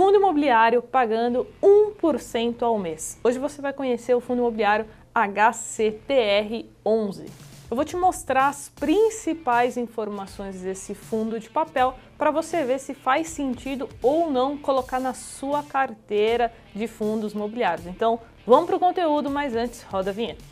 fundo imobiliário pagando 1% ao mês. Hoje você vai conhecer o fundo imobiliário HCTR11. Eu vou te mostrar as principais informações desse fundo de papel para você ver se faz sentido ou não colocar na sua carteira de fundos imobiliários. Então, vamos para o conteúdo, mas antes, roda a vinheta.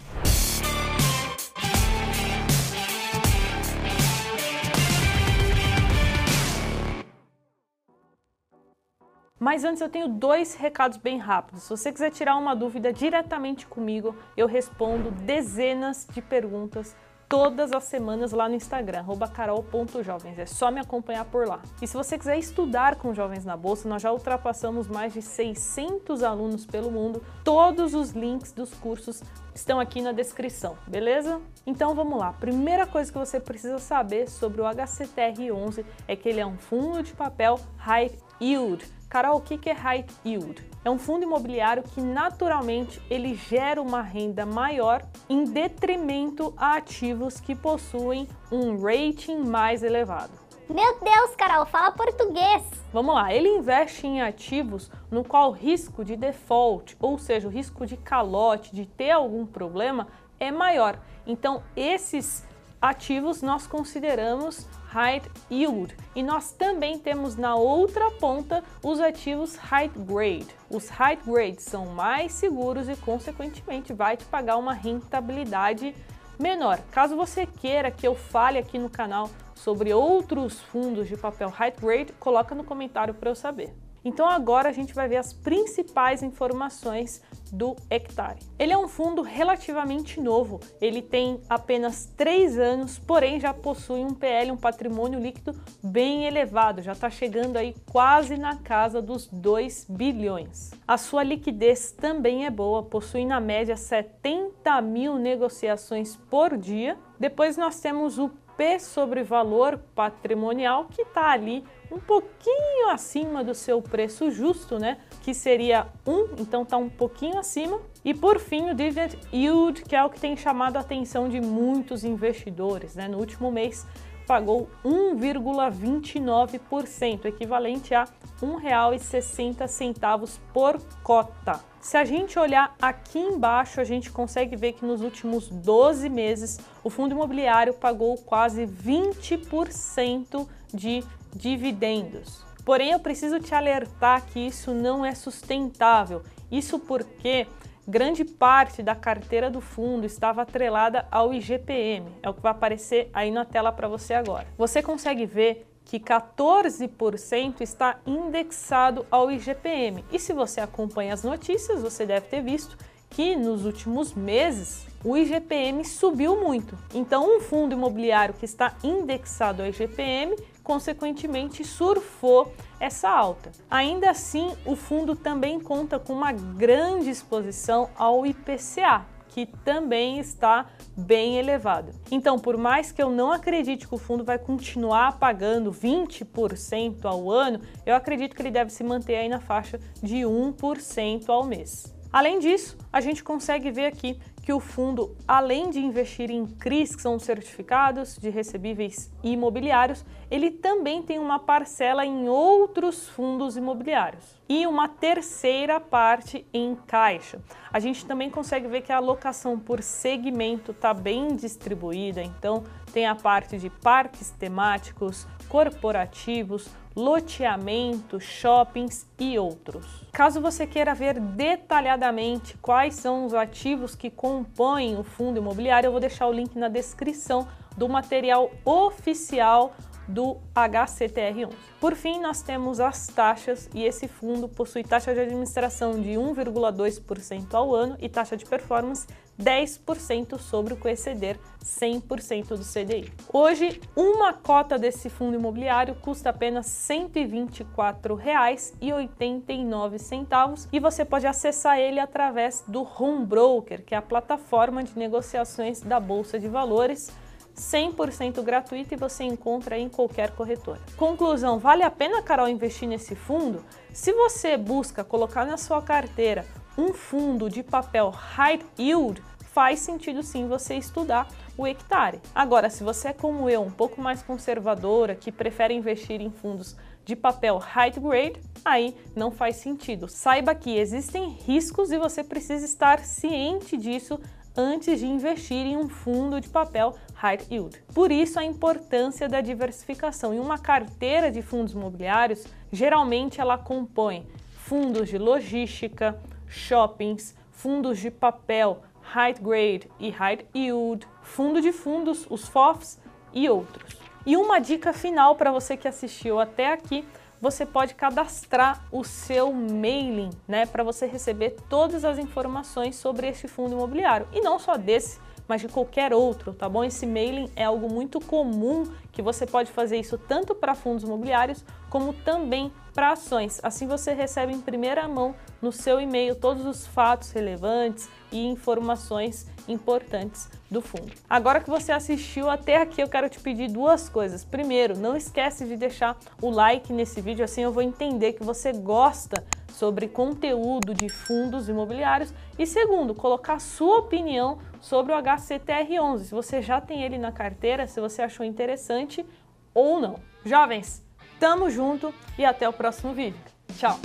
Mas antes eu tenho dois recados bem rápidos. Se você quiser tirar uma dúvida diretamente comigo, eu respondo dezenas de perguntas todas as semanas lá no Instagram, carol.jovens. É só me acompanhar por lá. E se você quiser estudar com jovens na bolsa, nós já ultrapassamos mais de 600 alunos pelo mundo. Todos os links dos cursos estão aqui na descrição, beleza? Então vamos lá. Primeira coisa que você precisa saber sobre o HCTR11 é que ele é um fundo de papel high yield Carol, o que é High Yield? É um fundo imobiliário que naturalmente ele gera uma renda maior em detrimento a ativos que possuem um rating mais elevado. Meu Deus, Carol, fala português! Vamos lá, ele investe em ativos no qual o risco de default, ou seja, o risco de calote, de ter algum problema, é maior. Então, esses ativos nós consideramos high yield e nós também temos na outra ponta os ativos high grade. Os high grade são mais seguros e consequentemente vai te pagar uma rentabilidade menor. Caso você queira que eu fale aqui no canal sobre outros fundos de papel high grade, coloca no comentário para eu saber. Então agora a gente vai ver as principais informações do hectare. Ele é um fundo relativamente novo, ele tem apenas 3 anos, porém já possui um PL, um patrimônio líquido bem elevado, já está chegando aí quase na casa dos 2 bilhões. A sua liquidez também é boa, possui na média 70 mil negociações por dia. Depois nós temos o P sobre valor patrimonial que está ali um pouquinho acima do seu preço justo, né? Que seria 1, então está um pouquinho acima. E por fim, o dividend yield, que é o que tem chamado a atenção de muitos investidores, né? No último mês pagou 1,29%, equivalente a R$ 1,60 por cota. Se a gente olhar aqui embaixo, a gente consegue ver que nos últimos 12 meses o fundo imobiliário pagou quase 20% de dividendos. Porém, eu preciso te alertar que isso não é sustentável. Isso porque grande parte da carteira do fundo estava atrelada ao IGPM. É o que vai aparecer aí na tela para você agora. Você consegue ver que 14% está indexado ao IGPM. E se você acompanha as notícias, você deve ter visto que nos últimos meses o IGPM subiu muito. Então, um fundo imobiliário que está indexado ao IGPM, consequentemente, surfou essa alta. Ainda assim, o fundo também conta com uma grande exposição ao IPCA, que também está bem elevado. Então, por mais que eu não acredite que o fundo vai continuar pagando 20% ao ano, eu acredito que ele deve se manter aí na faixa de 1% ao mês. Além disso, a gente consegue ver aqui que o fundo, além de investir em CRIs, que são certificados de recebíveis imobiliários, ele também tem uma parcela em outros fundos imobiliários e uma terceira parte em caixa. A gente também consegue ver que a alocação por segmento está bem distribuída, então tem a parte de parques temáticos, corporativos, loteamento, shoppings e outros. Caso você queira ver detalhadamente quais são os ativos que compõem o fundo imobiliário, eu vou deixar o link na descrição do material oficial do HCTR11. Por fim, nós temos as taxas e esse fundo possui taxa de administração de 1,2% ao ano e taxa de performance 10% sobre o que exceder 100% do CDI. Hoje, uma cota desse fundo imobiliário custa apenas R$ 124,89 e você pode acessar ele através do Home Broker, que é a plataforma de negociações da Bolsa de Valores 100% gratuito e você encontra em qualquer corretora. Conclusão, vale a pena, Carol, investir nesse fundo? Se você busca colocar na sua carteira um fundo de papel high yield, faz sentido sim você estudar, o hectare. Agora, se você é como eu, um pouco mais conservadora, que prefere investir em fundos de papel high grade, aí não faz sentido. Saiba que existem riscos e você precisa estar ciente disso antes de investir em um fundo de papel high yield. Por isso a importância da diversificação. Em uma carteira de fundos imobiliários, geralmente ela compõe fundos de logística, shoppings, fundos de papel high grade e high yield, fundo de fundos, os FOFs e outros. E uma dica final para você que assistiu até aqui, você pode cadastrar o seu mailing, né, para você receber todas as informações sobre este fundo imobiliário. E não só desse, mas de qualquer outro, tá bom? Esse mailing é algo muito comum que você pode fazer isso tanto para fundos imobiliários como também para ações. Assim você recebe em primeira mão no seu e-mail todos os fatos relevantes e informações importantes do fundo. Agora que você assistiu até aqui, eu quero te pedir duas coisas. Primeiro, não esquece de deixar o like nesse vídeo, assim eu vou entender que você gosta sobre conteúdo de fundos imobiliários. E segundo, colocar sua opinião sobre o HCTR11, se você já tem ele na carteira, se você achou interessante ou não. Jovens, tamo junto e até o próximo vídeo. Tchau!